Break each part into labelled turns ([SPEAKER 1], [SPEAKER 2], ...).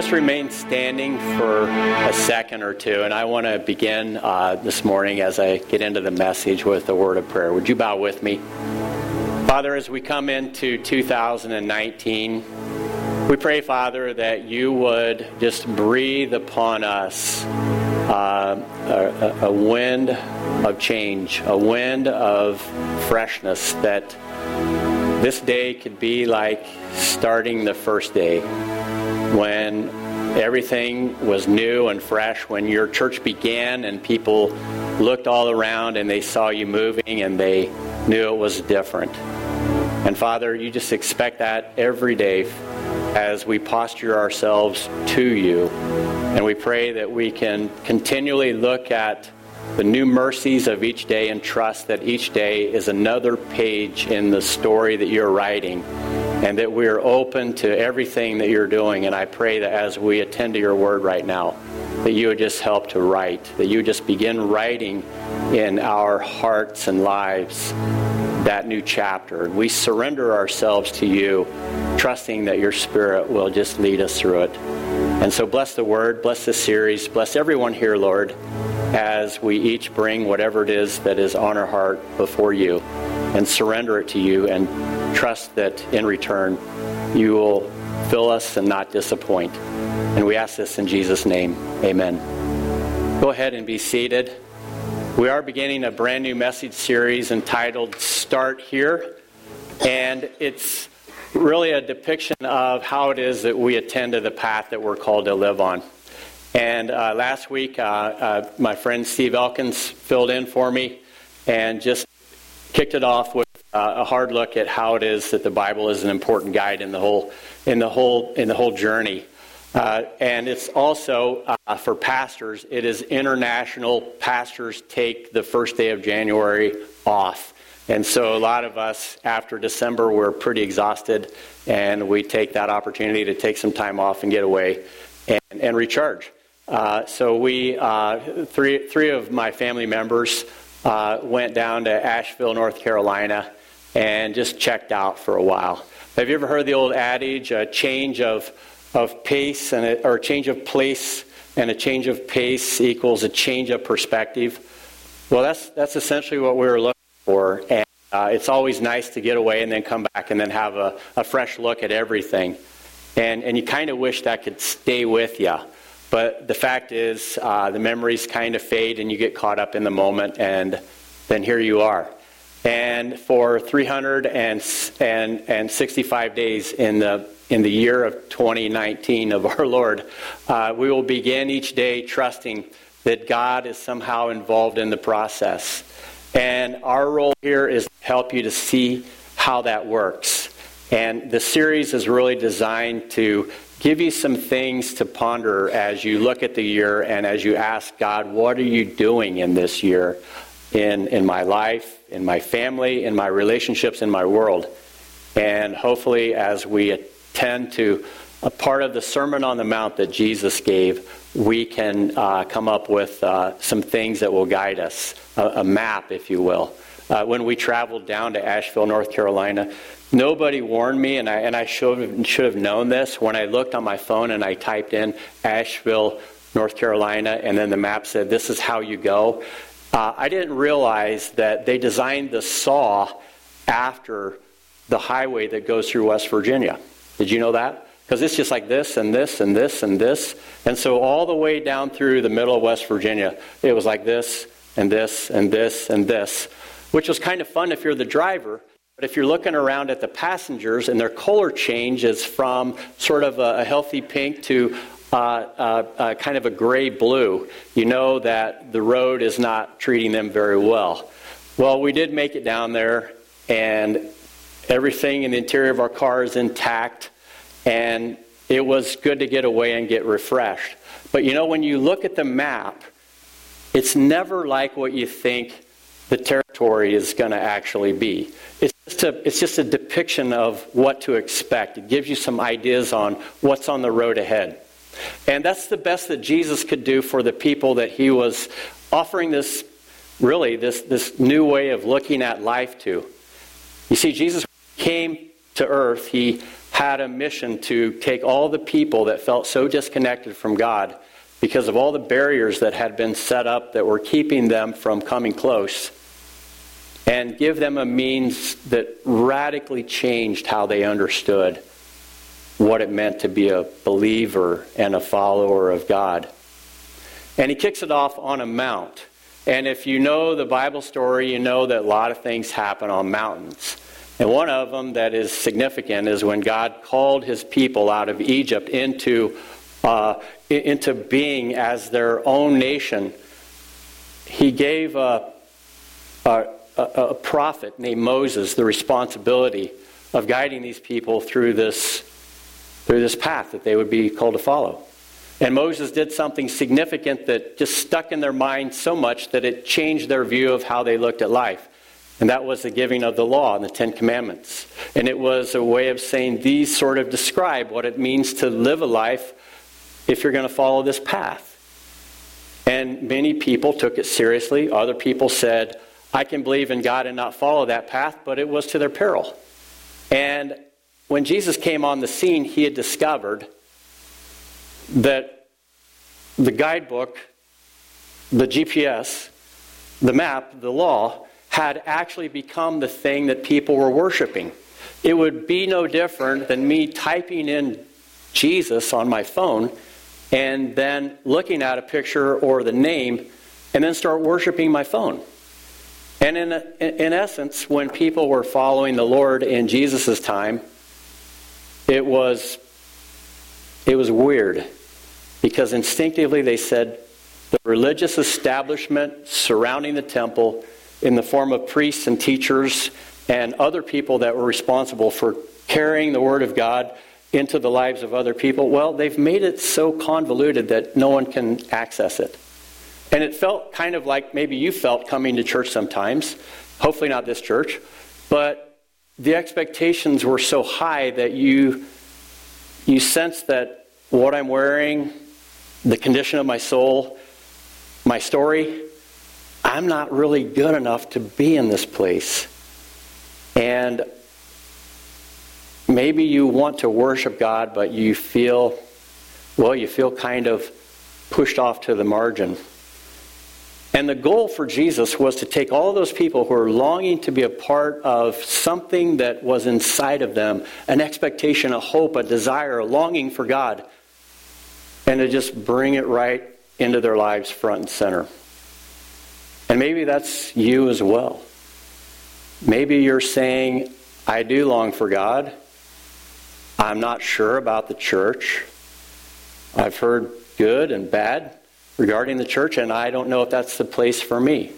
[SPEAKER 1] just remain standing for a second or two? And I want to begin uh, this morning as I get into the message with a word of prayer. Would you bow with me? Father, as we come into 2019, we pray, Father, that you would just breathe upon us uh, a, a wind of change, a wind of freshness that this day could be like starting the first day when everything was new and fresh, when your church began and people looked all around and they saw you moving and they knew it was different. And Father, you just expect that every day as we posture ourselves to you. And we pray that we can continually look at the new mercies of each day and trust that each day is another page in the story that you're writing and that we are open to everything that you're doing. And I pray that as we attend to your word right now, that you would just help to write, that you just begin writing in our hearts and lives that new chapter. We surrender ourselves to you, trusting that your Spirit will just lead us through it. And so bless the word, bless the series, bless everyone here, Lord, as we each bring whatever it is that is on our heart before you and surrender it to you and trust that in return you will fill us and not disappoint. And we ask this in Jesus' name. Amen. Go ahead and be seated. We are beginning a brand new message series entitled Start Here. And it's really a depiction of how it is that we attend to the path that we're called to live on. And uh, last week, uh, uh, my friend Steve Elkins filled in for me and just kicked it off with uh, a hard look at how it is that the Bible is an important guide in the whole in the whole in the whole journey. Uh, and it's also uh, for pastors. It is international. Pastors take the first day of January off, and so a lot of us after December we're pretty exhausted, and we take that opportunity to take some time off and get away and, and recharge. Uh, so we uh, three three of my family members uh, went down to Asheville, North Carolina and just checked out for a while. Have you ever heard the old adage, a change of, of pace and a, or a change of place and a change of pace equals a change of perspective? Well, that's, that's essentially what we were looking And uh, it's always nice to get away and then come back and then have a, a fresh look at everything. And, and you kind of wish that could stay with you. But the fact is, uh, the memories kind of fade and you get caught up in the moment, and then here you are. And for 365 days in the, in the year of 2019 of our Lord, uh, we will begin each day trusting that God is somehow involved in the process. And our role here is to help you to see how that works. And the series is really designed to give you some things to ponder as you look at the year and as you ask God, what are you doing in this year? in, in my life, in my family, in my relationships, in my world. And hopefully, as we attend to a part of the Sermon on the Mount that Jesus gave, we can uh, come up with uh, some things that will guide us, a, a map, if you will. Uh, when we traveled down to Asheville, North Carolina, nobody warned me, and I, and I should, have, should have known this. When I looked on my phone and I typed in Asheville, North Carolina, and then the map said, This is how you go. Uh, I didn't realize that they designed the saw after the highway that goes through West Virginia. Did you know that? Because it's just like this and this and this and this. And so all the way down through the middle of West Virginia, it was like this and this and this and this, which was kind of fun if you're the driver. But if you're looking around at the passengers and their color change is from sort of a, healthy pink to uh, uh, uh, kind of a gray blue, you know that the road is not treating them very well. Well, we did make it down there, and everything in the interior of our car is intact, and it was good to get away and get refreshed. But you know, when you look at the map, it's never like what you think the territory is going to actually be. It's just, a, it's just a depiction of what to expect. It gives you some ideas on what's on the road ahead. And that's the best that Jesus could do for the people that he was offering this, really, this, this new way of looking at life to. You see, Jesus came to earth, he had a mission to take all the people that felt so disconnected from God because of all the barriers that had been set up that were keeping them from coming close and give them a means that radically changed how they understood what it meant to be a believer and a follower of God. And he kicks it off on a mount. And if you know the Bible story, you know that a lot of things happen on mountains. And one of them that is significant is when God called his people out of Egypt into, uh, into being as their own nation. He gave a, a, a prophet named Moses the responsibility of guiding these people through this, through this path that they would be called to follow. And Moses did something significant that just stuck in their mind so much that it changed their view of how they looked at life. And that was the giving of the law and the Ten Commandments. And it was a way of saying these sort of describe what it means to live a life if you're going to follow this path. And many people took it seriously. Other people said, I can believe in God and not follow that path, but it was to their peril. And when Jesus came on the scene, he had discovered that the guidebook, the GPS, the map, the law, had actually become the thing that people were worshiping. It would be no different than me typing in Jesus on my phone and then looking at a picture or the name and then start worshiping my phone. And in, in essence, when people were following the Lord in Jesus' time, it was, it was weird because instinctively they said the religious establishment surrounding the temple, in the form of priests and teachers and other people that were responsible for carrying the Word of God into the lives of other people, well, they've made it so convoluted that no one can access it. And it felt kind of like maybe you felt coming to church sometimes, hopefully not this church, but the expectations were so high that you you sense that what I'm wearing, the condition of my soul, my story, I'm not really good enough to be in this place. And maybe you want to worship God, but you feel, well, you feel kind of pushed off to the margin. And the goal for Jesus was to take all those people who are longing to be a part of something that was inside of them an expectation, a hope, a desire, a longing for God and to just bring it right into their lives front and center. Maybe that's you as well. Maybe you're saying, I do long for God. I'm not sure about the church. I've heard good and bad regarding the church, and I don't know if that's the place for me.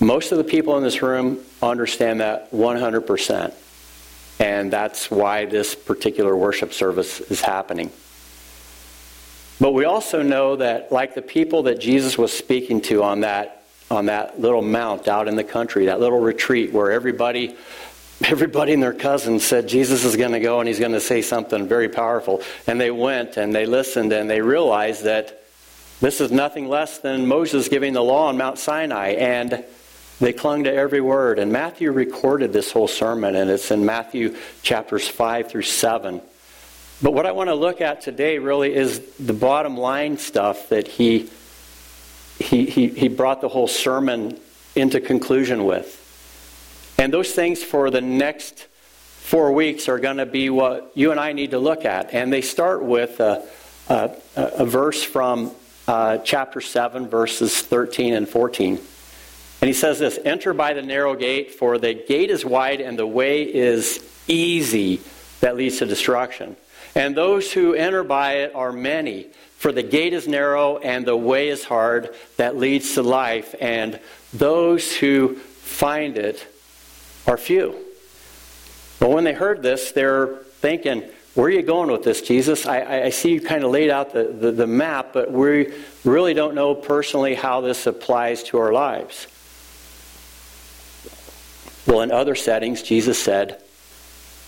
[SPEAKER 1] Most of the people in this room understand that 100%. And that's why this particular worship service is happening. But we also know that, like the people that Jesus was speaking to on that, on that little mount out in the country, that little retreat where everybody everybody and their cousins said Jesus is going to go and he's going to say something very powerful. And they went and they listened and they realized that this is nothing less than Moses giving the law on Mount Sinai. And they clung to every word. And Matthew recorded this whole sermon, and it's in Matthew chapters 5 through 7. But what I want to look at today really is the bottom line stuff that he, he, he, he brought the whole sermon into conclusion with. And those things for the next four weeks are going to be what you and I need to look at. And they start with a, a, a verse from uh, chapter 7, verses 13 and 14. And he says this Enter by the narrow gate, for the gate is wide and the way is easy that leads to destruction. And those who enter by it are many. For the gate is narrow and the way is hard that leads to life, and those who find it are few. But when they heard this, they're thinking, Where are you going with this, Jesus? I, I see you kind of laid out the, the, the map, but we really don't know personally how this applies to our lives. Well, in other settings, Jesus said,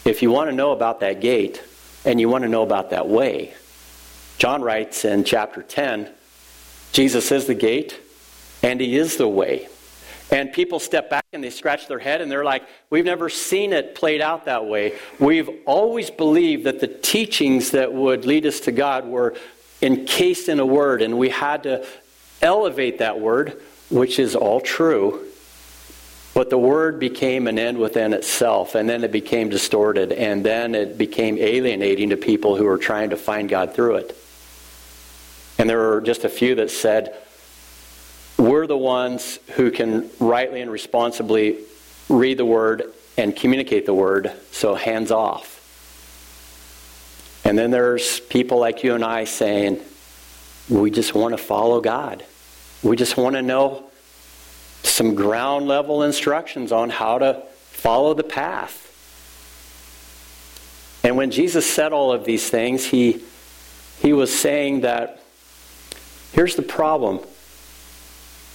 [SPEAKER 1] If you want to know about that gate and you want to know about that way, John writes in chapter 10 Jesus is the gate and he is the way. And people step back and they scratch their head and they're like, We've never seen it played out that way. We've always believed that the teachings that would lead us to God were encased in a word, and we had to elevate that word, which is all true. But the word became an end within itself, and then it became distorted, and then it became alienating to people who were trying to find God through it. And there were just a few that said, We're the ones who can rightly and responsibly read the word and communicate the word, so hands off. And then there's people like you and I saying, We just want to follow God. We just want to know some ground level instructions on how to follow the path. And when Jesus said all of these things, he, he was saying that here's the problem.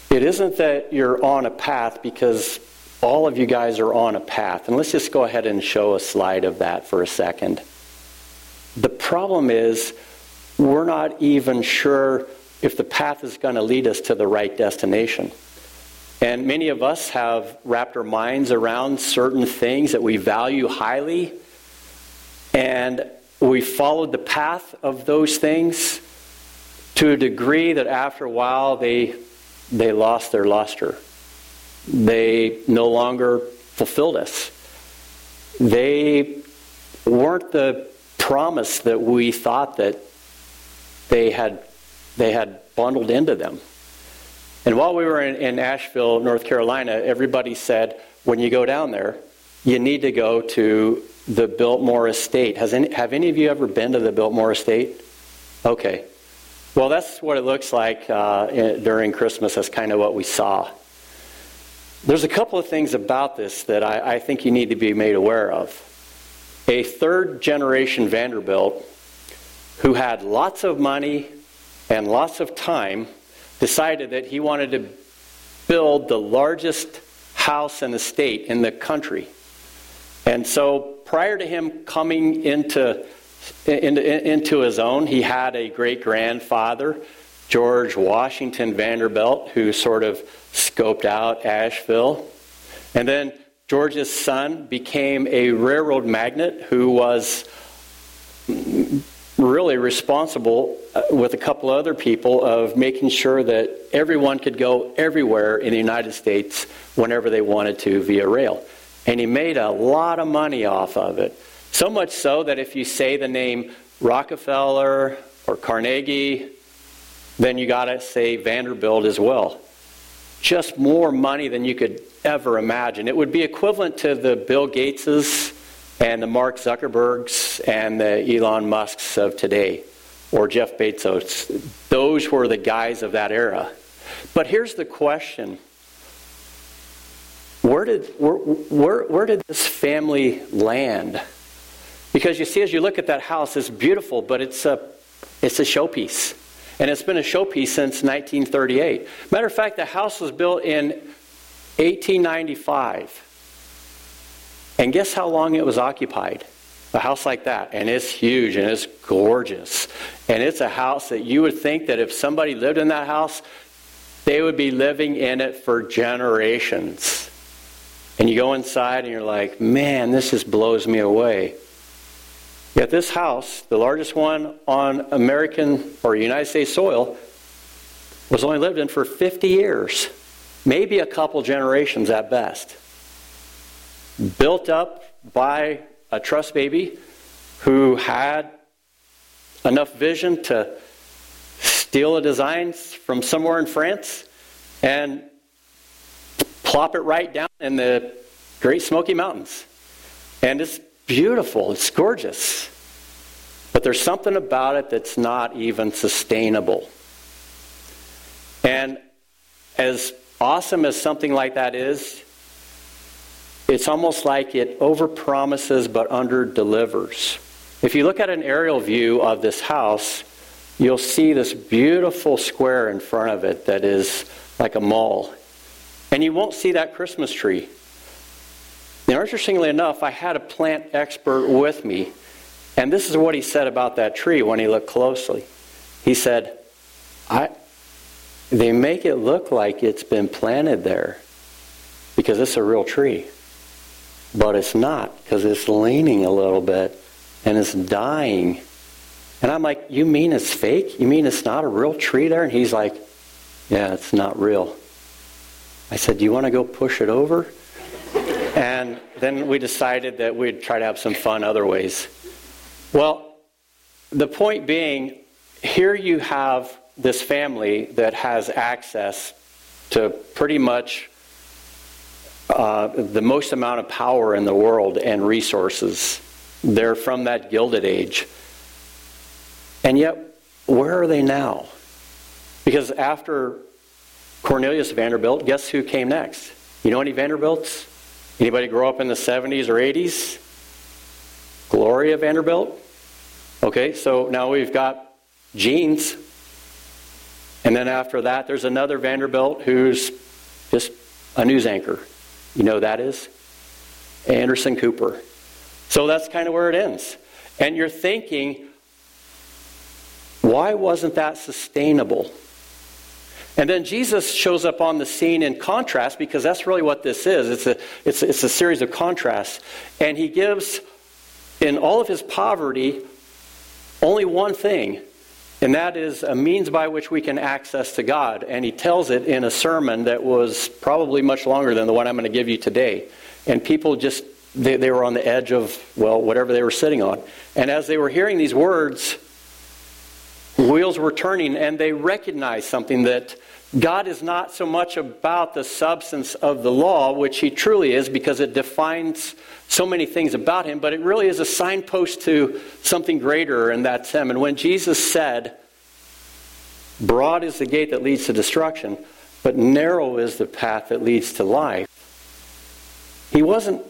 [SPEAKER 1] It isn't that you're on a path because all of you guys are on a path. And let's just go ahead and show a slide of that for a second. The problem is we're not even sure if the path is going to lead us to the right destination. And many of us have wrapped our minds around certain things that we value highly, and we followed the path of those things to a degree that after a while they, they lost their luster. They no longer fulfilled us. They weren't the promise that we thought that they had, they had bundled into them. And while we were in, in Asheville, North Carolina, everybody said, when you go down there, you need to go to the Biltmore Estate. Has any, have any of you ever been to the Biltmore Estate? Okay. Well, that's what it looks like uh, during Christmas. That's kind of what we saw. There's a couple of things about this that I, I think you need to be made aware of. A third generation Vanderbilt who had lots of money and lots of time decided that he wanted to build the largest house and estate in the country. And so prior to him coming into, into, into his own, he had a great grandfather, George Washington Vanderbilt, who sort of scoped out Asheville. And then George's son became a railroad magnate who was really responsible uh, with a couple other people of making sure that everyone could go everywhere in the United States whenever they wanted to via rail. And he made a lot of money off of it. So much so that if you say the name Rockefeller or Carnegie, then you got to say Vanderbilt as well. Just more money than you could ever imagine. It would be equivalent to the Bill Gateses and the Mark Zuckerbergs and the Elon Musks of today, or Jeff Bezos. Those were the guys of that era. But here's the question where did, where, where, where did this family land? Because you see, as you look at that house, it's beautiful, but it's a, it's a showpiece. And it's been a showpiece since 1938. Matter of fact, the house was built in 1895. And guess how long it was occupied? A house like that. And it's huge and it's gorgeous. And it's a house that you would think that if somebody lived in that house, they would be living in it for generations. And you go inside and you're like, man, this just blows me away. Yet this house, the largest one on American or United States soil, was only lived in for 50 years, maybe a couple generations at best built up by a trust baby who had enough vision to steal a design from somewhere in France and plop it right down in the Great Smoky Mountains. And it's beautiful, it's gorgeous. But there's something about it that's not even sustainable. And as awesome as something like that is, it's almost like it overpromises but under-delivers. If you look at an aerial view of this house, you'll see this beautiful square in front of it that is like a mall. And you won't see that Christmas tree. Now, interestingly enough, I had a plant expert with me, and this is what he said about that tree when he looked closely. He said, I, They make it look like it's been planted there. because it's a real tree. But it's not because it's leaning a little bit and it's dying. And I'm like, You mean it's fake? You mean it's not a real tree there? And he's like, Yeah, it's not real. I said, Do you want to go push it over? And then we decided that we'd try to have some fun other ways. Well, the point being, here you have this family that has access to pretty much uh, the most amount of power in the world and resources. They're from that Gilded Age. And yet, where are they now? Because after Cornelius Vanderbilt, guess who came next? You know any Vanderbilts? Anybody grow up in the 70s or 80s? Gloria Vanderbilt? Okay, so now we've got Jeans. And then after that, there's another Vanderbilt who's just a news anchor. You know that is? Anderson Cooper. So that's kind of where it ends. And you're thinking, why wasn't that sustainable? And then Jesus shows up on the scene in contrast because that's really what this is. It's a, it's, it's a series of contrasts. And he gives, in all of his poverty, only one thing and that is a means by which we can access to God. And he tells it in a sermon that was probably much longer than the one I'm going to give you today. And people just, they, they were on the edge of, well, whatever they were sitting on. And as they were hearing these words, wheels were turning and they recognized something that God is not so much about the substance of the law, which he truly is because it defines so many things about him, but it really is a signpost to something greater, and that's him. And when Jesus said, Broad is the gate that leads to destruction, but narrow is the path that leads to life, he wasn't,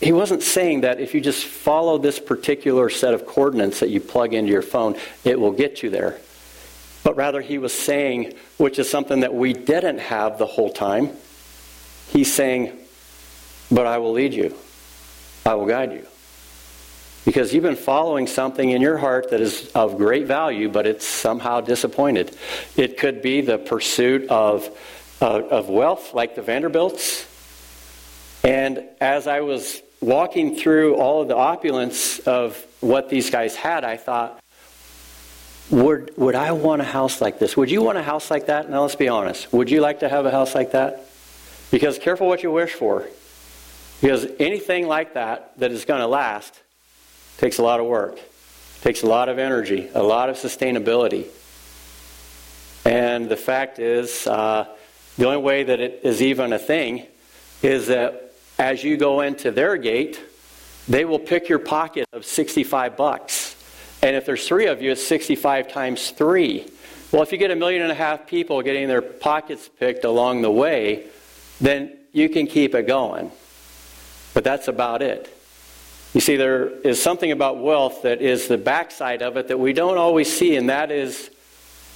[SPEAKER 1] he wasn't saying that if you just follow this particular set of coordinates that you plug into your phone, it will get you there. But rather, he was saying, which is something that we didn't have the whole time, he's saying, But I will lead you. I will guide you. Because you've been following something in your heart that is of great value, but it's somehow disappointed. It could be the pursuit of, uh, of wealth, like the Vanderbilts. And as I was walking through all of the opulence of what these guys had, I thought, would, would I want a house like this? Would you want a house like that? Now, let's be honest. Would you like to have a house like that? Because careful what you wish for. Because anything like that that is going to last takes a lot of work, takes a lot of energy, a lot of sustainability. And the fact is, uh, the only way that it is even a thing is that as you go into their gate, they will pick your pocket of 65 bucks. And if there's three of you, it's 65 times three. Well, if you get a million and a half people getting their pockets picked along the way, then you can keep it going. But that's about it. You see, there is something about wealth that is the backside of it that we don't always see, and that is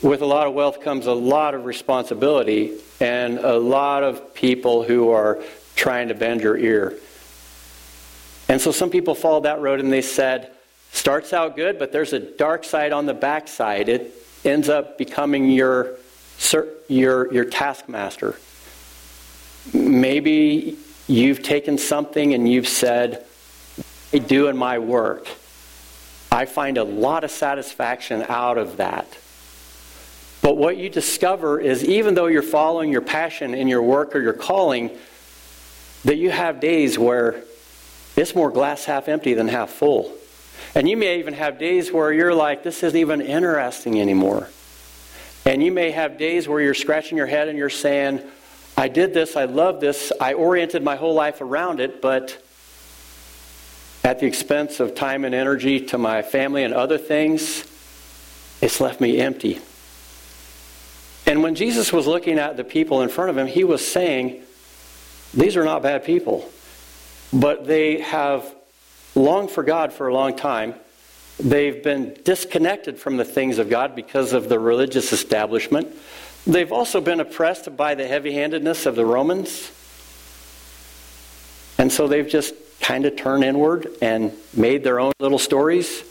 [SPEAKER 1] with a lot of wealth comes a lot of responsibility and a lot of people who are trying to bend your ear. And so some people followed that road and they said, starts out good, but there's a dark side on the backside. It ends up becoming your, your, your taskmaster. Maybe You've taken something and you've said, I do in my work. I find a lot of satisfaction out of that. But what you discover is even though you're following your passion in your work or your calling, that you have days where it's more glass half empty than half full. And you may even have days where you're like, this isn't even interesting anymore. And you may have days where you're scratching your head and you're saying, I did this, I love this, I oriented my whole life around it, but at the expense of time and energy to my family and other things, it's left me empty. And when Jesus was looking at the people in front of him, he was saying, These are not bad people, but they have longed for God for a long time. They've been disconnected from the things of God because of the religious establishment. They've also been oppressed by the heavy handedness of the Romans. And so they've just kind of turned inward and made their own little stories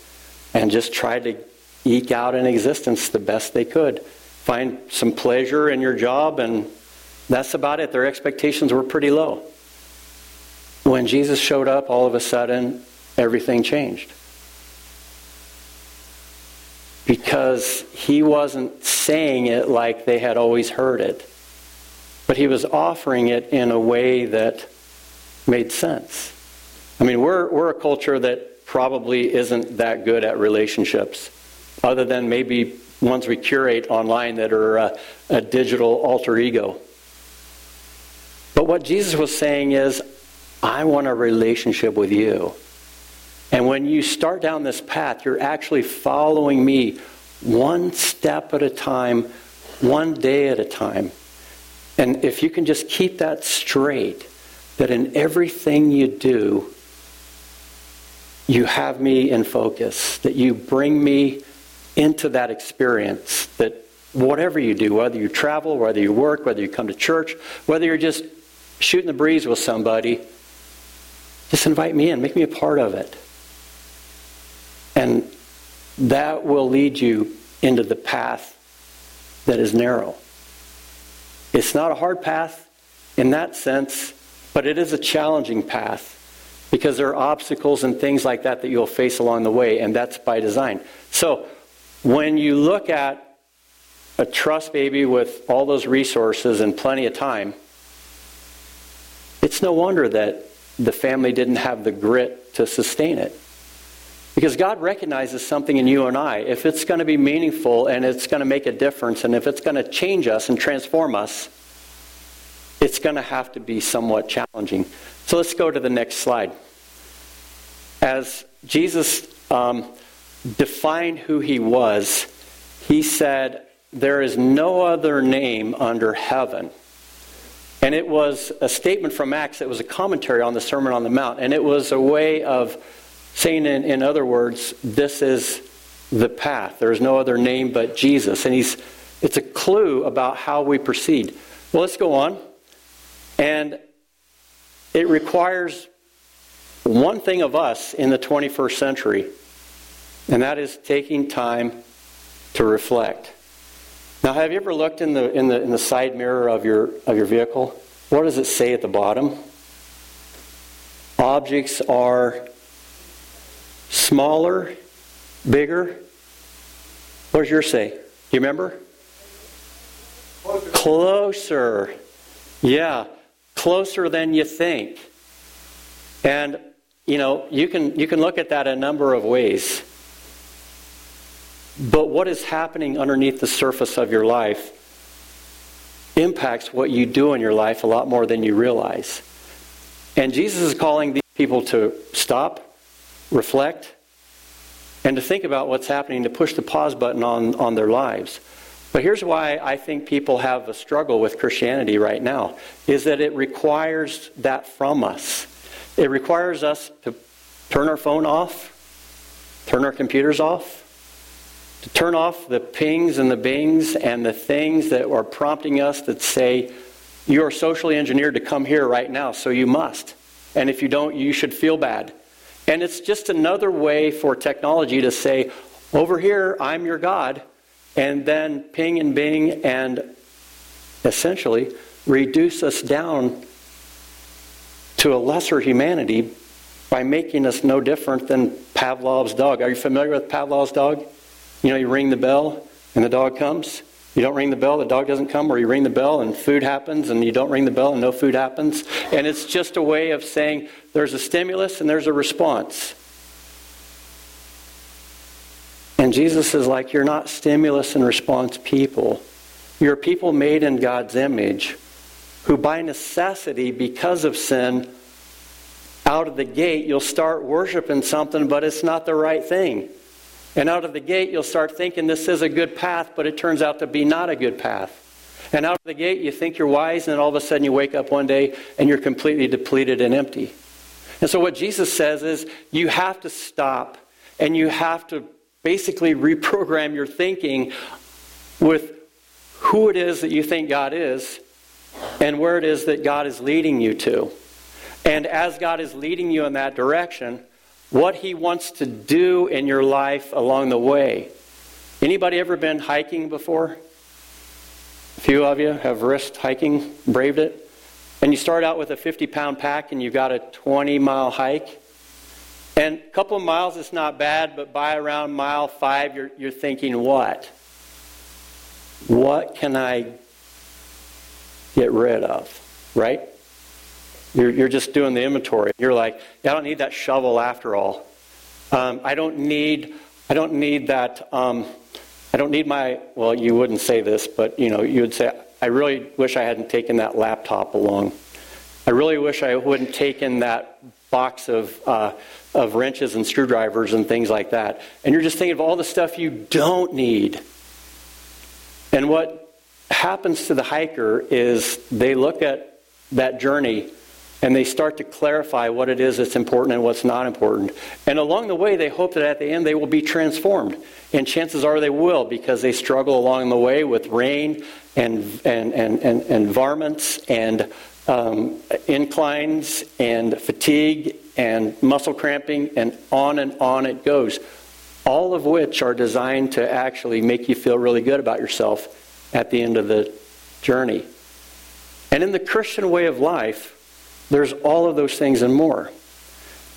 [SPEAKER 1] and just tried to eke out an existence the best they could. Find some pleasure in your job, and that's about it. Their expectations were pretty low. when Jesus showed up, all of a sudden, everything changed. Because he wasn't saying it like they had always heard it, but he was offering it in a way that made sense. I mean, we're, we're a culture that probably isn't that good at relationships, other than maybe ones we curate online that are a, a digital alter ego. But what Jesus was saying is, I want a relationship with you. And when you start down this path, you're actually following me one step at a time, one day at a time. And if you can just keep that straight, that in everything you do, you have me in focus, that you bring me into that experience, that whatever you do, whether you travel, whether you work, whether you come to church, whether you're just shooting the breeze with somebody, just invite me in, make me a part of it. And that will lead you into the path that is narrow. It's not a hard path in that sense, but it is a challenging path because there are obstacles and things like that that you'll face along the way, and that's by design. So, when you look at a trust baby with all those resources and plenty of time, it's no wonder that the family didn't have the grit to sustain it. Because God recognizes something in you and I. If it's going to be meaningful and it's going to make a difference and if it's going to change us and transform us, it's going to have to be somewhat challenging. So let's go to the next slide. As Jesus um, defined who he was, he said, There is no other name under heaven. And it was a statement from Acts that was a commentary on the Sermon on the Mount. And it was a way of saying, in, in other words, this is the path. There is no other name but Jesus. And he's, it's a clue about how we proceed. Well, let's go on. And it requires one thing of us in the 21st century and that is taking time to reflect. Now, have you ever looked in the, in the, in the side mirror of your, of your vehicle? What does it say at the bottom? Objects are smaller, bigger. What does yours say? You remember? Closer. closer. Yeah, closer than you think. And you know, you can you can look at that a number of ways. But what is happening underneath the surface of your life impacts what you do in your life a lot more than you realize. And Jesus is calling these people to stop, reflect, and to think about what's happening, to push the pause button on, on their lives. But here's why I think people have a struggle with Christianity right now is that it requires that from us. It requires us to turn our phone off, turn our computers off, to turn off the pings and the bings and the things that are prompting us that say, you are socially engineered to come here right now, so you must. And if you don't, you should feel bad. And it's just another way for technology to say, over here, I'm your God, and then ping and bing and essentially reduce us down to a lesser humanity by making us no different than Pavlov's dog. Are you familiar with Pavlov's dog? You know, you ring the bell and the dog comes. You don't ring the bell, the dog doesn't come, or you ring the bell and food happens, and you don't ring the bell and no food happens. And it's just a way of saying there's a stimulus and there's a response. And Jesus is like, You're not stimulus and response people. You're people made in God's image who, by necessity, because of sin, out of the gate, you'll start worshiping something, but it's not the right thing. And out of the gate, you'll start thinking this is a good path, but it turns out to be not a good path. And out of the gate, you think you're wise, and then all of a sudden you wake up one day and you're completely depleted and empty. And so, what Jesus says is you have to stop and you have to basically reprogram your thinking with who it is that you think God is and where it is that God is leading you to. And as God is leading you in that direction, what he wants to do in your life along the way. Anybody ever been hiking before? A few of you have risked hiking, braved it. and you start out with a 50 pound pack and you've got a 20 mile hike. And a couple of miles is not bad, but by around mile five, you're, you're thinking, what? What can I get rid of? Right? You're, you're just doing the inventory. You're like, I don't need that shovel after all. Um, I don't need, I don't need that. Um, I don't need my. Well, you wouldn't say this, but you know, you would say, I really wish I hadn't taken that laptop along. I really wish I wouldn't taken that box of uh, of wrenches and screwdrivers and things like that. And you're just thinking of all the stuff you don't need. And what happens to the hiker is they look at that journey and they start to clarify what it is that's important and what's not important. And along the way, they hope that at the end they will be transformed. And chances are they will because they struggle along the way with rain and, and, and, and, and varmints and um, inclines and fatigue and muscle cramping and on and on it goes. All of which are designed to actually make you feel really good about yourself at the end of the journey. And in the Christian way of life, there's all of those things and more.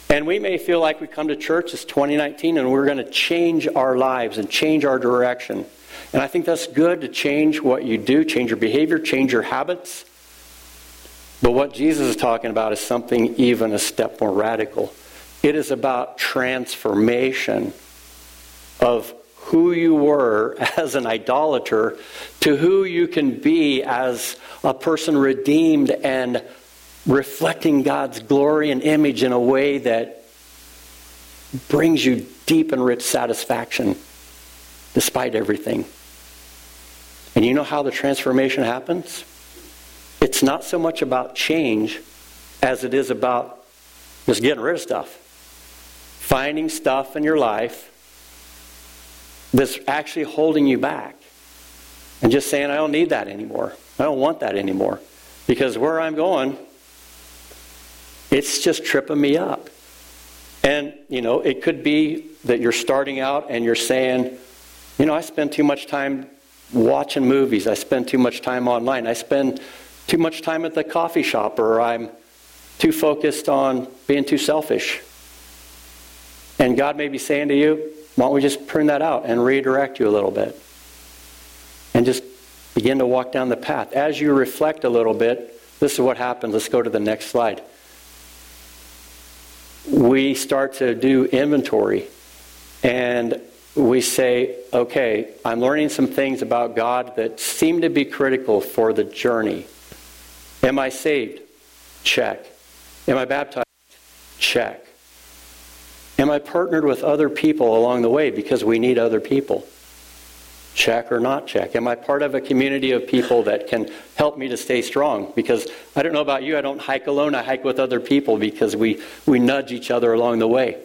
[SPEAKER 1] And we may feel like we come to church, it's 2019, and we're going to change our lives and change our direction. And I think that's good to change what you do, change your behavior, change your habits. But what Jesus is talking about is something even a step more radical. It is about transformation of who you were as an idolater to who you can be as a person redeemed and reflecting God's glory and image in a way that brings you deep and rich satisfaction despite everything. And you know how the transformation happens? It's not so much about change as it is about just getting rid of stuff. Finding stuff in your life that's actually holding you back. And just saying, I don't need that anymore. I don't want that anymore. Because where I'm going, it's just tripping me up. And, you know, it could be that you're starting out and you're saying, you know, I spend too much time watching movies. I spend too much time online. I spend too much time at the coffee shop, or I'm too focused on being too selfish. And God may be saying to you, why don't we just prune that out and redirect you a little bit? And just begin to walk down the path. As you reflect a little bit, this is what happens. Let's go to the next slide we start to do inventory and we say, okay, I'm learning some things about God that seem to be critical for the journey. Am I saved? Check. Am I baptized? Check. Am I partnered with other people along the way because we need other people? Check or not check? Am I part of a community of people that can help me to stay strong? Because I don't know about you, I don't hike alone, I hike with other people because we, we nudge each other along the way.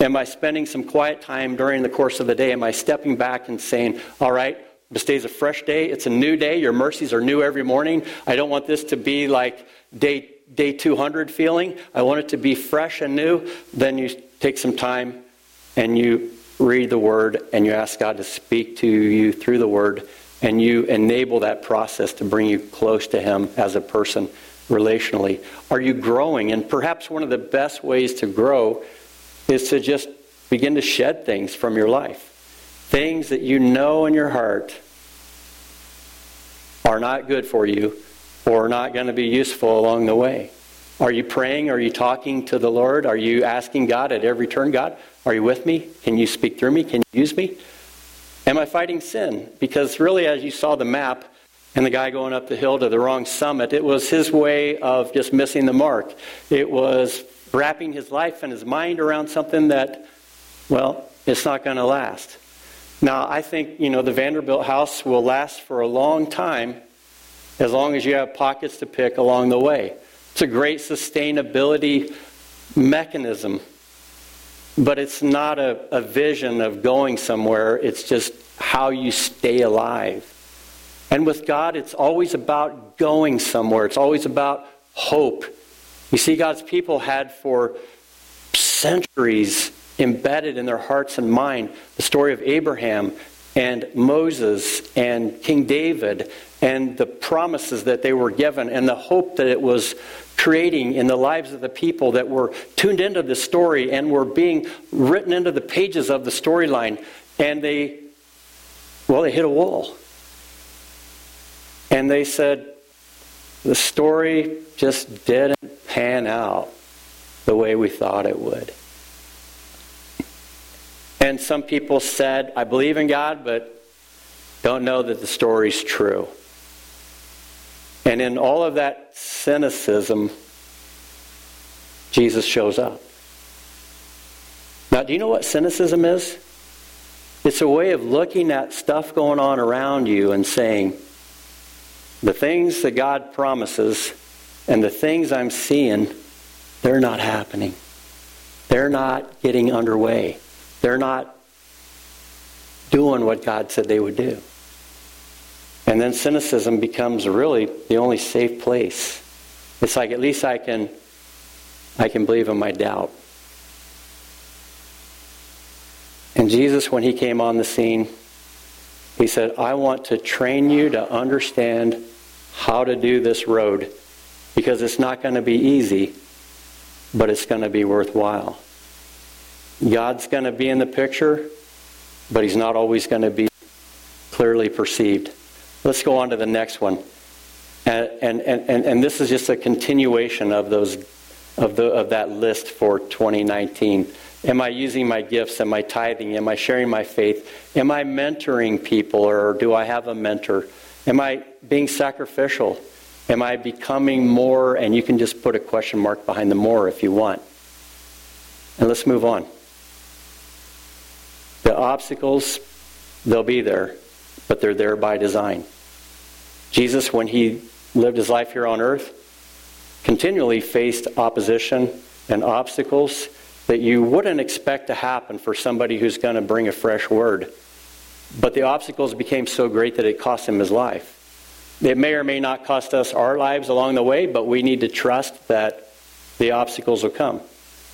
[SPEAKER 1] Am I spending some quiet time during the course of the day? Am I stepping back and saying, all right, this day's a fresh day, it's a new day, your mercies are new every morning. I don't want this to be like day day 200 feeling. I want it to be fresh and new. Then you take some time and you read the Word and you ask God to speak to you through the Word, and you enable that process to bring you close to Him as a person relationally. Are you growing? And perhaps one of the best ways to grow is to just begin to shed things from your life. Things that you know in your heart are not good for you or are not going to be useful along the way. Are you praying? Are you talking to the Lord? Are you asking God at every turn, God, are you with me? Can you speak through me? Can you use me? Am I fighting sin? Because really, as you saw the map and the guy going up the hill to the wrong summit, it was his way of just missing the mark. It was wrapping his life and his mind around something that, well, it's not going to last. Now, I think, you know, the Vanderbilt house will last for a long time as long as you have pockets to pick along the way. It's a great sustainability mechanism, but it's not a, a vision of going somewhere. It's just how you stay alive. And with God, it's always about going somewhere, it's always about hope. You see, God's people had for centuries embedded in their hearts and mind the story of Abraham and Moses and King David and the promises that they were given and the hope that it was creating in the lives of the people that were tuned into the story and were being written into the pages of the storyline. And they, well, they hit a wall. And they said, the story just didn't pan out the way we thought it would. And some people said, I believe in God, but don't know that the story's true. And in all of that cynicism, Jesus shows up. Now, do you know what cynicism is? It's a way of looking at stuff going on around you and saying, the things that God promises and the things I'm seeing, they're not happening. They're not getting underway. They're not doing what God said they would do. And then cynicism becomes really the only safe place. It's like at least I can I can believe in my doubt. And Jesus, when he came on the scene, he said, I want to train you to understand how to do this road because it's not going to be easy, but it's going to be worthwhile. God's going to be in the picture, but he's not always going to be clearly perceived. Let's go on to the next one. And, and, and, and this is just a continuation of, those, of, the, of that list for 2019. Am I using my gifts? Am I tithing? Am I sharing my faith? Am I mentoring people or do I have a mentor? Am I being sacrificial? Am I becoming more? And you can just put a question mark behind the more if you want. And let's move on. The obstacles, they'll be there, but they're there by design. Jesus, when he lived his life here on earth, continually faced opposition and obstacles that you wouldn't expect to happen for somebody who's going to bring a fresh word. But the obstacles became so great that it cost him his life. It may or may not cost us our lives along the way, but we need to trust that the obstacles will come.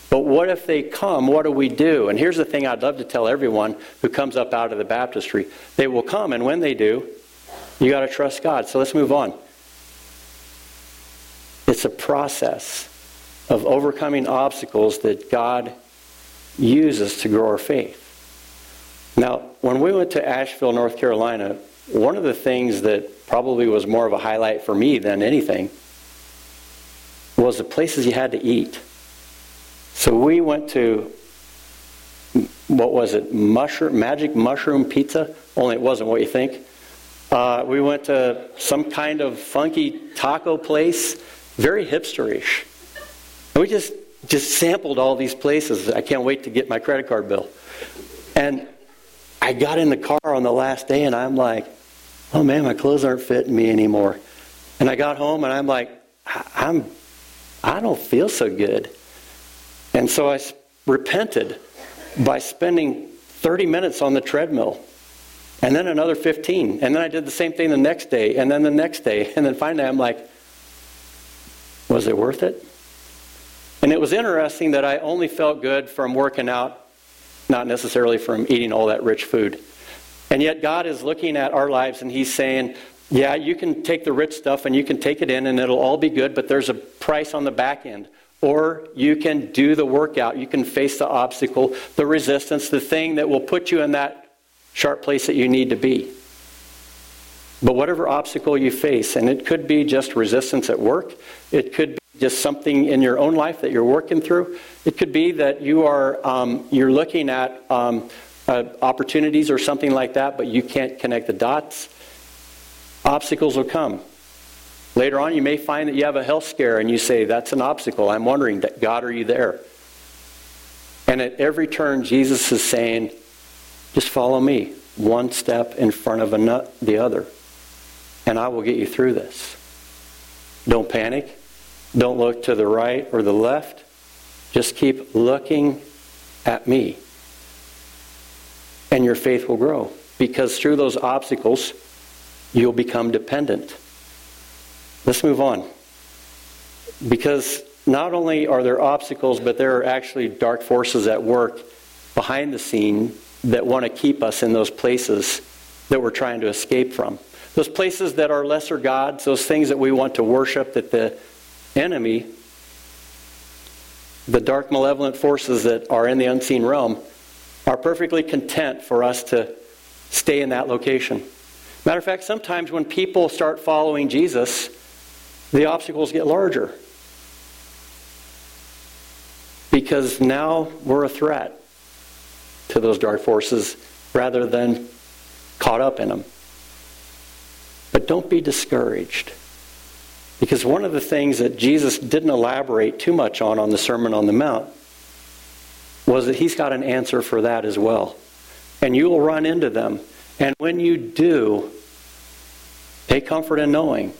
[SPEAKER 1] But what if they come? What do we do? And here's the thing I'd love to tell everyone who comes up out of the baptistry they will come, and when they do, you got to trust God. So let's move on. It's a process of overcoming obstacles that God uses to grow our faith. Now, when we went to Asheville, North Carolina, one of the things that probably was more of a highlight for me than anything was the places you had to eat. So we went to what was it? Mushroom, magic mushroom pizza. Only it wasn't what you think. Uh, we went to some kind of funky taco place, very hipsterish. And we just just sampled all these places. I can't wait to get my credit card bill. And I got in the car on the last day, and I'm like, "Oh man, my clothes aren't fitting me anymore." And I got home, and I'm like, "I'm, I don't feel so good." And so I repented by spending 30 minutes on the treadmill and then another 15. And then I did the same thing the next day, and then the next day. And then finally I'm like, was it worth it? And it was interesting that I only felt good from working out, not necessarily from eating all that rich food. And yet God is looking at our lives and He's saying, yeah, you can take the rich stuff and you can take it in and it'll all be good, but there's a price on the back end. Or you can do the workout. You can face the obstacle, the resistance, the thing that will put you in that sharp place that you need to be. But whatever obstacle you face, and it could be just resistance at work, it could be just something in your own life that you're working through, it could be that you are um, you're looking at um, uh, opportunities or something like that, but you can't connect the dots. Obstacles will come. Later on, you may find that you have a health scare and you say, That's an obstacle. I'm wondering, God, are you there? And at every turn, Jesus is saying, just follow me, one step in front of the other, and I will get you through this. Don't panic. Don't look to the right or the left. Just keep looking at me. And your faith will grow. Because through those obstacles, you'll become dependent. Let's move on. Because not only are there obstacles, but there are actually dark forces at work behind the scene that want to keep us in those places that we're trying to escape from. those places that are lesser gods, those things that we want to worship, that the enemy, the dark malevolent forces that are in the unseen realm, are perfectly content for us to stay in that location. Matter of fact, sometimes when people start following Jesus, the obstacles get larger. Because now we're a threat to those dark forces rather than caught up in them. But don't be discouraged. Because one of the things that Jesus didn't elaborate too much on on the Sermon on the Mount was that he's got an answer for that as well. And you will run into them. And when you do, take comfort in knowing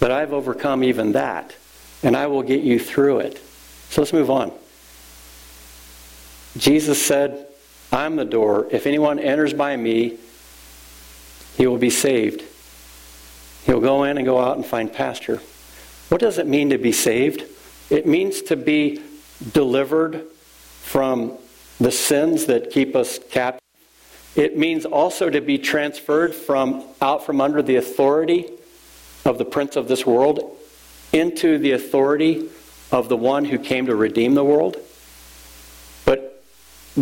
[SPEAKER 1] that I've overcome even that. And I will get you through it. So let's move on. Jesus said, I'm the door. If anyone enters by me, he will be saved. He'll go in and go out and find pasture. What does it mean to be saved? It means to be delivered from the sins that keep us captive. It means also to be transferred from out from under the authority of the prince of this world into the authority of the one who came to redeem the world.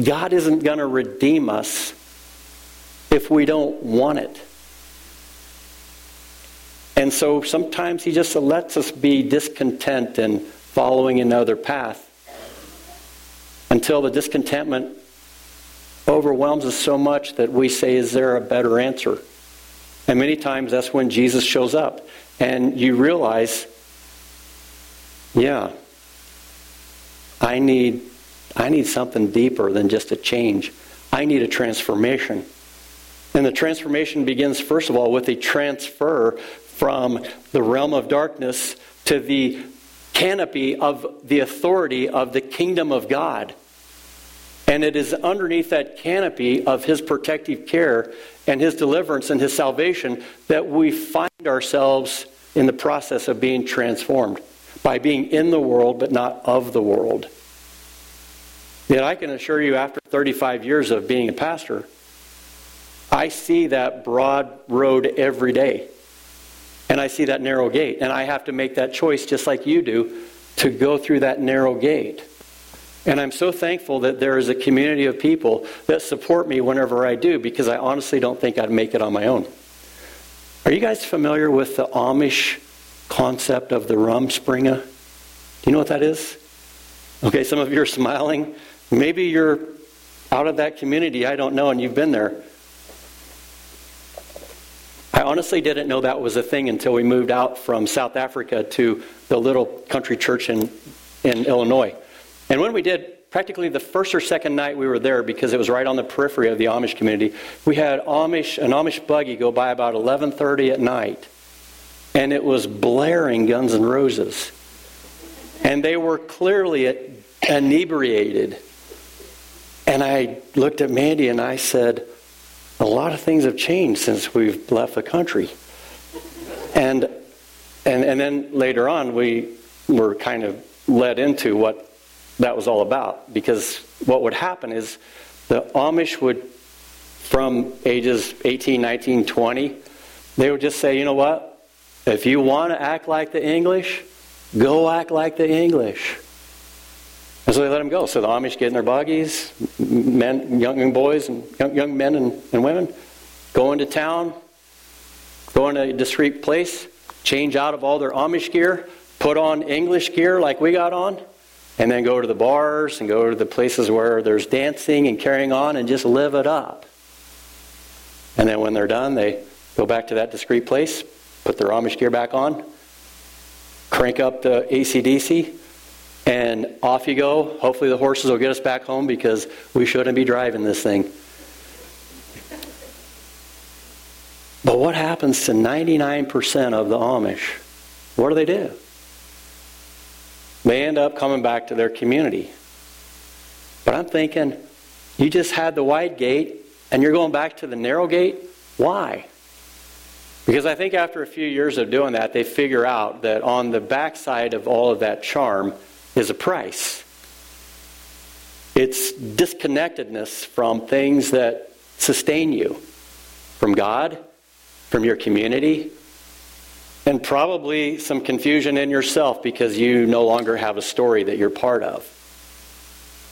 [SPEAKER 1] God isn't going to redeem us if we don't want it. And so sometimes He just lets us be discontent and following another path until the discontentment overwhelms us so much that we say, Is there a better answer? And many times that's when Jesus shows up. And you realize, yeah, I need, I need something deeper than just a change. I need a transformation. And the transformation begins, first of all, with a transfer from the realm of darkness to the canopy of the authority of the kingdom of God. And it is underneath that canopy of His protective care and His deliverance and His salvation that we find ourselves in the process of being transformed by being in the world but not of the world. Yet I can assure you, after 35 years of being a pastor, I see that broad road every day. And I see that narrow gate. And I have to make that choice, just like you do, to go through that narrow gate. And I'm so thankful that there is a community of people that support me whenever I do because I honestly don't think I'd make it on my own. Are you guys familiar with the Amish concept of the Rumspringa? Do you know what that is? Okay, some of you are smiling. Maybe you're out of that community, I don't know, and you've been there. I honestly didn't know that was a thing until we moved out from South Africa to the little country church in, in Illinois. And when we did, practically the first or second night we were there, because it was right on the periphery of the Amish community, we had Amish an Amish buggy go by about 11:30 at night, and it was blaring Guns N' Roses, and they were clearly inebriated. And I looked at Mandy and I said, "A lot of things have changed since we've left the country." And and and then later on, we were kind of led into what that was all about. Because what would happen is the Amish would, from ages 18, 19, 20, they would just say, you know what? If you want to act like the English, go act like the English. And so they let them go. So the Amish get in their buggies, men, young, boys and young, young men and, and women, go into town, go into a discreet place, change out of all their Amish gear, put on English gear like we got on, and then go to the bars and go to the places where there's dancing and carrying on and just live it up. And then when they're done, they go back to that discreet place, put their Amish gear back on, crank up the ACDC, and off you go. Hopefully, the horses will get us back home because we shouldn't be driving this thing. But what happens to 99% of the Amish? What do they do? they end up coming back to their community. But I'm thinking, you just had the wide gate and you're going back to the narrow gate? Why? Because I think after a few years of doing that, they figure out that on the backside of all of that charm is a price. It's disconnectedness from things that sustain you, from God from your community, and probably some confusion in yourself because you no longer have a story that you're part of.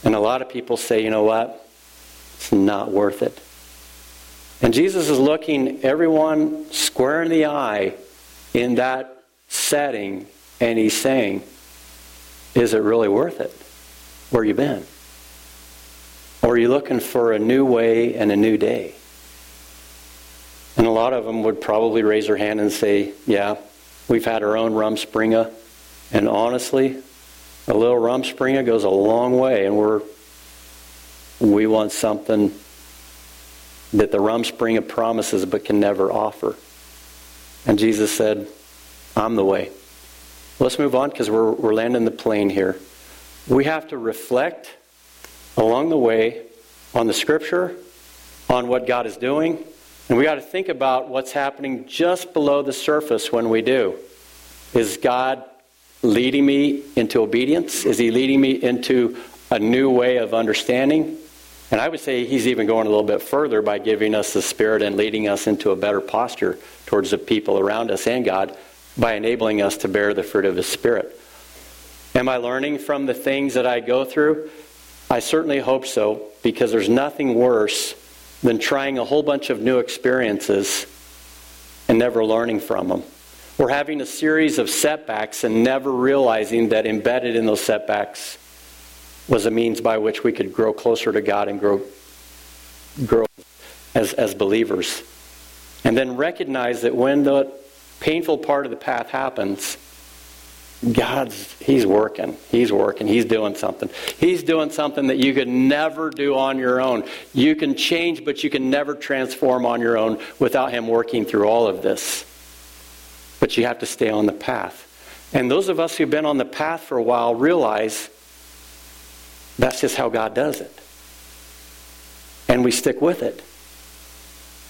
[SPEAKER 1] And a lot of people say, you know what? It's not worth it. And Jesus is looking everyone square in the eye in that setting, and he's saying, Is it really worth it? Where you been? Or are you looking for a new way and a new day? And a lot of them would probably raise their hand and say, Yeah, we've had our own Rumspringa. And honestly, a little Rumspringa goes a long way, and we're we want something that the Rumspringa promises but can never offer. And Jesus said, I'm the way. Let's move on because we're, we're landing the plane here. We have to reflect along the way on the Scripture, on what God is doing, and we got to think about what's happening just below the surface when we do. Is God leading me into obedience? Is He leading me into a new way of understanding? And I would say He's even going a little bit further by giving us the Spirit and leading us into a better posture towards the people around us and God by enabling us to bear the fruit of His Spirit. Am I learning from the things that I go through? I certainly hope so, because there's nothing worse than trying a whole bunch of new experiences and never learning from them. We're having a series of setbacks and never realizing that embedded in those setbacks was a means by which we could grow closer to God and grow, grow as, as believers. And then recognize that when the painful part of the path happens, God's, He's working. He's working. He's doing something. He's doing something that you could never do on your own. You can change, but you can never transform on your own without Him working through all of this. But you have to stay on the path. And those of us who've been on the path for a while realize that's just how God does it. And we stick with it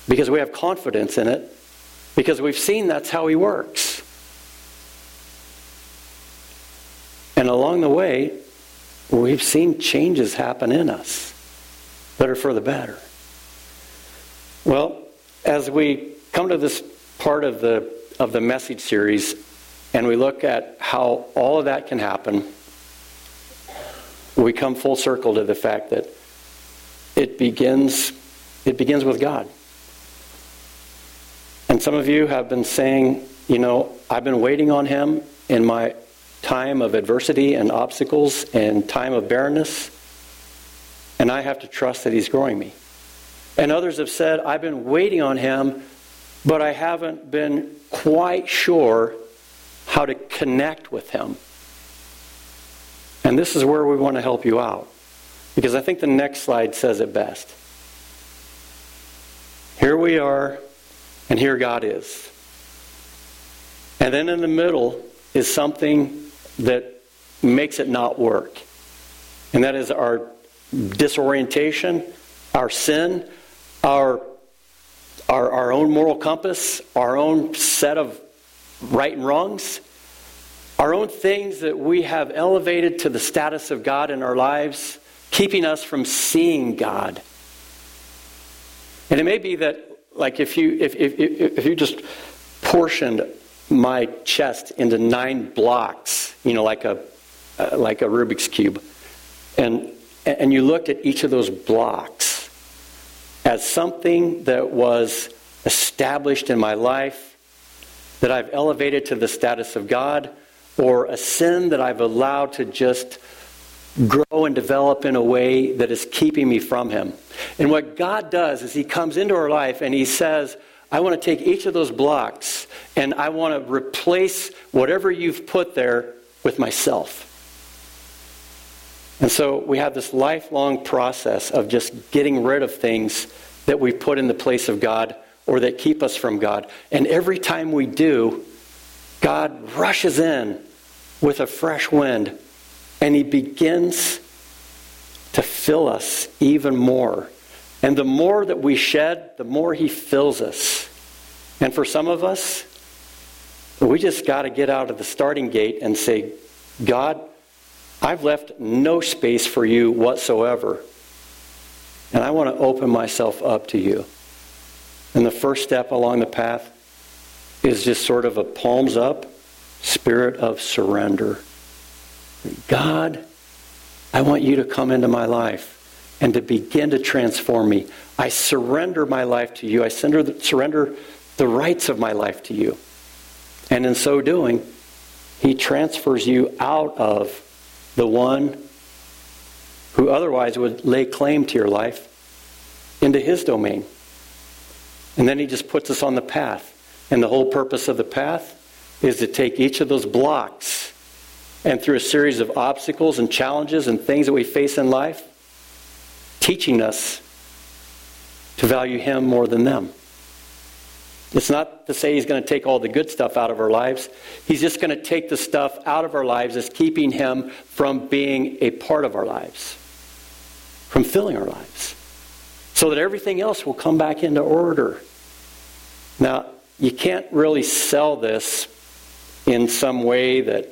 [SPEAKER 1] because we have confidence in it, because we've seen that's how He works. And along the way, we've seen changes happen in us that are for the better. Well, as we come to this part of the, of the message series and we look at how all of that can happen, we come full circle to the fact that it begins, it begins with God. And some of you have been saying, you know, I've been waiting on Him in my time of adversity and obstacles and time of barrenness, and I have to trust that He's growing me. And others have said, I've been waiting on Him, but I haven't been quite sure how to connect with Him. And this is where we want to help you out. Because I think the next slide says it best. Here we are, and here God is. And then in the middle is something that makes it not work. And that is our disorientation, our sin, our, our, our own moral compass, our own set of right and wrongs, our own things that we have elevated to the status of God in our lives, keeping us from seeing God. And it may be that, like, if you, if, if, if you just portioned my chest into nine blocks, you know, like a, uh, like a Rubik's Cube. And, and you looked at each of those blocks as something that was established in my life, that I've elevated to the status of God, or a sin that I've allowed to just grow and develop in a way that is keeping me from Him. And what God does is He comes into our life and He says, I want to take each of those blocks and I want to replace whatever you've put there with myself. And so we have this lifelong process of just getting rid of things that we put in the place of God or that keep us from God. And every time we do, God rushes in with a fresh wind and he begins to fill us even more and the more that we shed, the more He fills us. And for some of us, we just got to get out of the starting gate and say, God, I've left no space for you whatsoever. And I want to open myself up to you. And the first step along the path is just sort of a palms up spirit of surrender. God, I want you to come into my life and to begin to transform me. I surrender my life to you. I surrender the rights of my life to you. And in so doing, he transfers you out of the one who otherwise would lay claim to your life into his domain. And then he just puts us on the path. And the whole purpose of the path is to take each of those blocks and through a series of obstacles and challenges and things that we face in life, teaching us to value him more than them. It's not to say he's going to take all the good stuff out of our lives. He's just going to take the stuff out of our lives that's keeping him from being a part of our lives, from filling our lives, so that everything else will come back into order. Now, you can't really sell this in some way that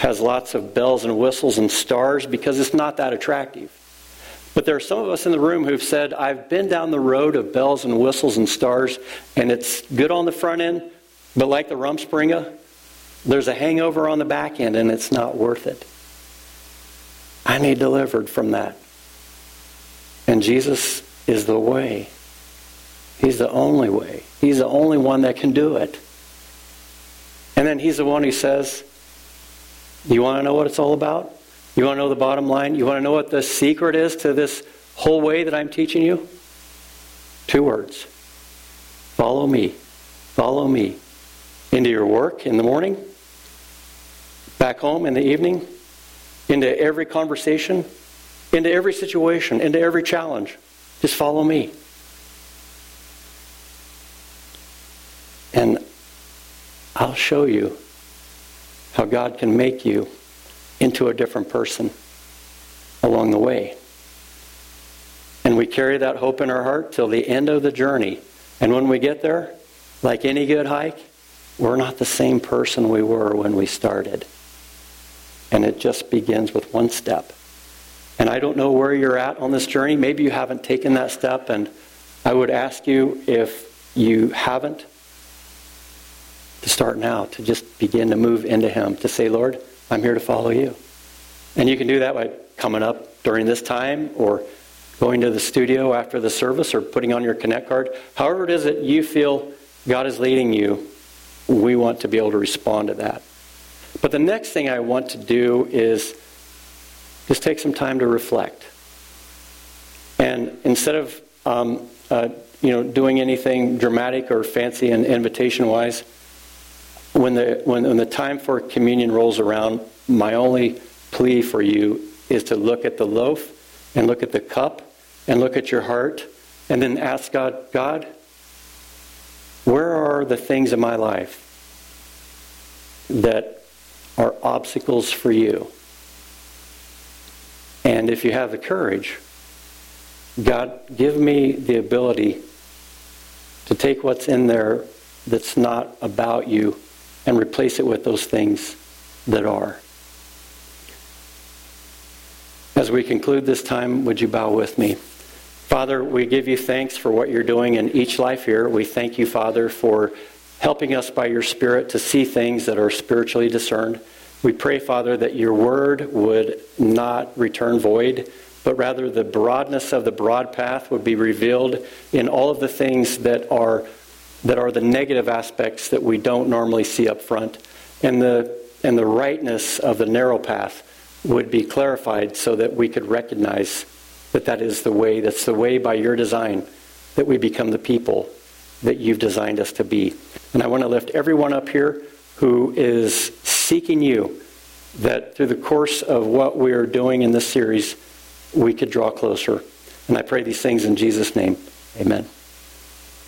[SPEAKER 1] has lots of bells and whistles and stars because it's not that attractive. But there are some of us in the room who've said, I've been down the road of bells and whistles and stars, and it's good on the front end, but like the Rumspringa, there's a hangover on the back end, and it's not worth it. I need delivered from that. And Jesus is the way. He's the only way. He's the only one that can do it. And then he's the one who says, You want to know what it's all about? You want to know the bottom line? You want to know what the secret is to this whole way that I'm teaching you? Two words Follow me. Follow me. Into your work in the morning, back home in the evening, into every conversation, into every situation, into every challenge. Just follow me. And I'll show you how God can make you into a different person along the way. And we carry that hope in our heart till the end of the journey. And when we get there, like any good hike, we're not the same person we were when we started. And it just begins with one step. And I don't know where you're at on this journey. Maybe you haven't taken that step. And I would ask you if you haven't, to start now, to just begin to move into Him, to say, Lord, I'm here to follow you. And you can do that by coming up during this time or going to the studio after the service or putting on your Connect card. However, it is that you feel God is leading you, we want to be able to respond to that. But the next thing I want to do is just take some time to reflect. And instead of um, uh, you know doing anything dramatic or fancy and invitation wise, when the, when, when the time for communion rolls around, my only plea for you is to look at the loaf and look at the cup and look at your heart and then ask God, God, where are the things in my life that are obstacles for you? And if you have the courage, God, give me the ability to take what's in there that's not about you and replace it with those things that are. As we conclude this time, would you bow with me? Father, we give you thanks for what you're doing in each life here. We thank you, Father, for helping us by your Spirit to see things that are spiritually discerned. We pray, Father, that your word would not return void, but rather the broadness of the broad path would be revealed in all of the things that are that are the negative aspects that we don't normally see up front. And the, and the rightness of the narrow path would be clarified so that we could recognize that that is the way, that's the way by your design that we become the people that you've designed us to be. And I want to lift everyone up here who is seeking you that through the course of what we are doing in this series, we could draw closer. And I pray these things in Jesus' name. Amen.